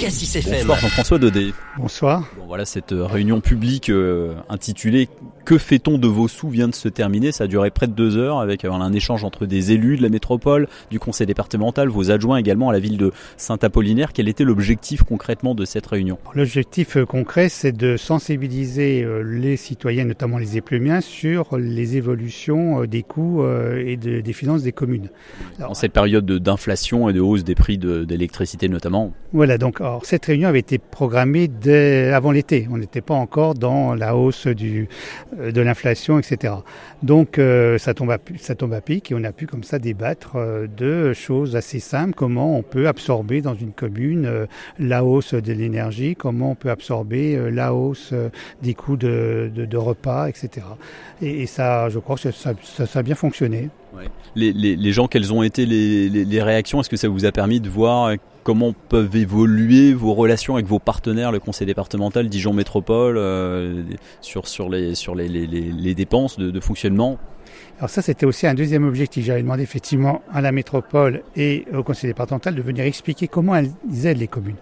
Cassis FM. Bonsoir Jean-François Daudet. Bonsoir. Bon, voilà, cette euh, réunion publique euh, intitulée Que fait-on de vos sous vient de se terminer. Ça a duré près de deux heures avec euh, un échange entre des élus de la métropole, du conseil départemental, vos adjoints également à la ville de Saint-Apollinaire. Quel était l'objectif concrètement de cette réunion? L'objectif euh, concret, c'est de sensibiliser euh, les citoyens, notamment les éplumiens, sur les évolutions des coûts et de- des finances des communes. En cette période de- d'inflation et de hausse des prix de- d'électricité notamment. Voilà, donc alors, cette réunion avait été programmée dès avant l'été. On n'était pas encore dans la hausse du, de l'inflation, etc. Donc euh, ça, tombe à, pic et on a pu comme ça débattre euh, de choses assez simples. Comment on peut absorber dans une commune euh, la hausse de l'énergie, comment on peut absorber euh, la hausse euh, des coûts de, repas, etc. Et, ça, je crois que ça, a bien fonctionné. Les, gens, quelles ont été les, les- réactions? Est-ce que ça vous a permis de voir euh, comment peuvent évoluer vos relations avec vos partenaires, le conseil départemental, Dijon Métropole, euh, sur, sur, les, sur les, dépenses de fonctionnement Alors ça, c'était aussi un deuxième objectif. J'avais demandé effectivement à la métropole et au conseil départemental de venir expliquer comment elles aident les communes.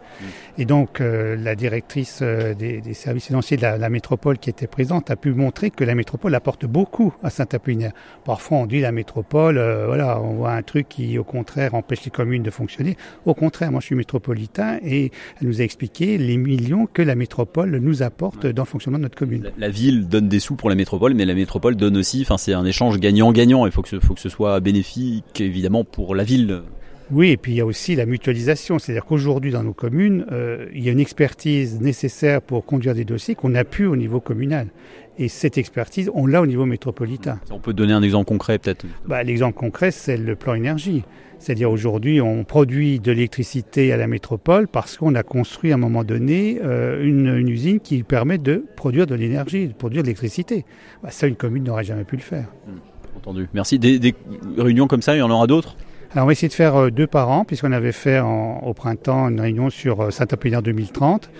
Et donc, euh, la directrice euh, des, des services financiers de la, la métropole qui était présente a pu montrer que la métropole apporte beaucoup à Saint-Apollinaire. Parfois, on dit la métropole, euh, voilà, on voit un truc qui, au contraire, empêche les communes de fonctionner. Au contraire, moi, je suis métropolitain et elle nous a expliqué les millions que la métropole nous apporte dans le fonctionnement de notre commune. La, la ville donne des sous pour la métropole, mais la métropole donne aussi, enfin c'est un échange gagnant-gagnant, il faut que, ce, faut que ce soit bénéfique évidemment pour la ville. Oui, et puis il y a aussi la mutualisation, c'est-à-dire qu'aujourd'hui dans nos communes, euh, il y a une expertise nécessaire pour conduire des dossiers qu'on n'a plus au niveau communal. Et cette expertise, on l'a au niveau métropolitain. On peut donner un exemple concret peut-être? Bah, L'exemple concret, c'est le plan énergie. C'est-à-dire aujourd'hui, on produit de l'électricité à la métropole parce qu'on a construit à un moment donné euh, une, une usine qui permet de produire de l'énergie, de produire de l'électricité. Bah, ça, une commune n'aurait jamais pu le faire. Entendu. Merci. Des, des réunions comme ça, il y en aura d'autres? Alors on va essayer de faire euh, deux par an, puisqu'on avait fait en- au printemps une réunion sur euh, Saint-Apollinaire 2030.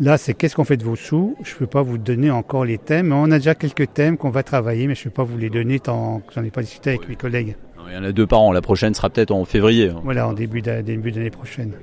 Là, c'est qu'est-ce qu'on fait de vos sous? Je ne peux pas vous donner encore les thèmes, mais on a déjà quelques thèmes qu'on va travailler, mais je ne peux pas vous les donner tant que j'en ai pas discuté avec mes collègues. Il y en a deux par an. La prochaine sera peut-être en février. Voilà, en début d'année prochaine.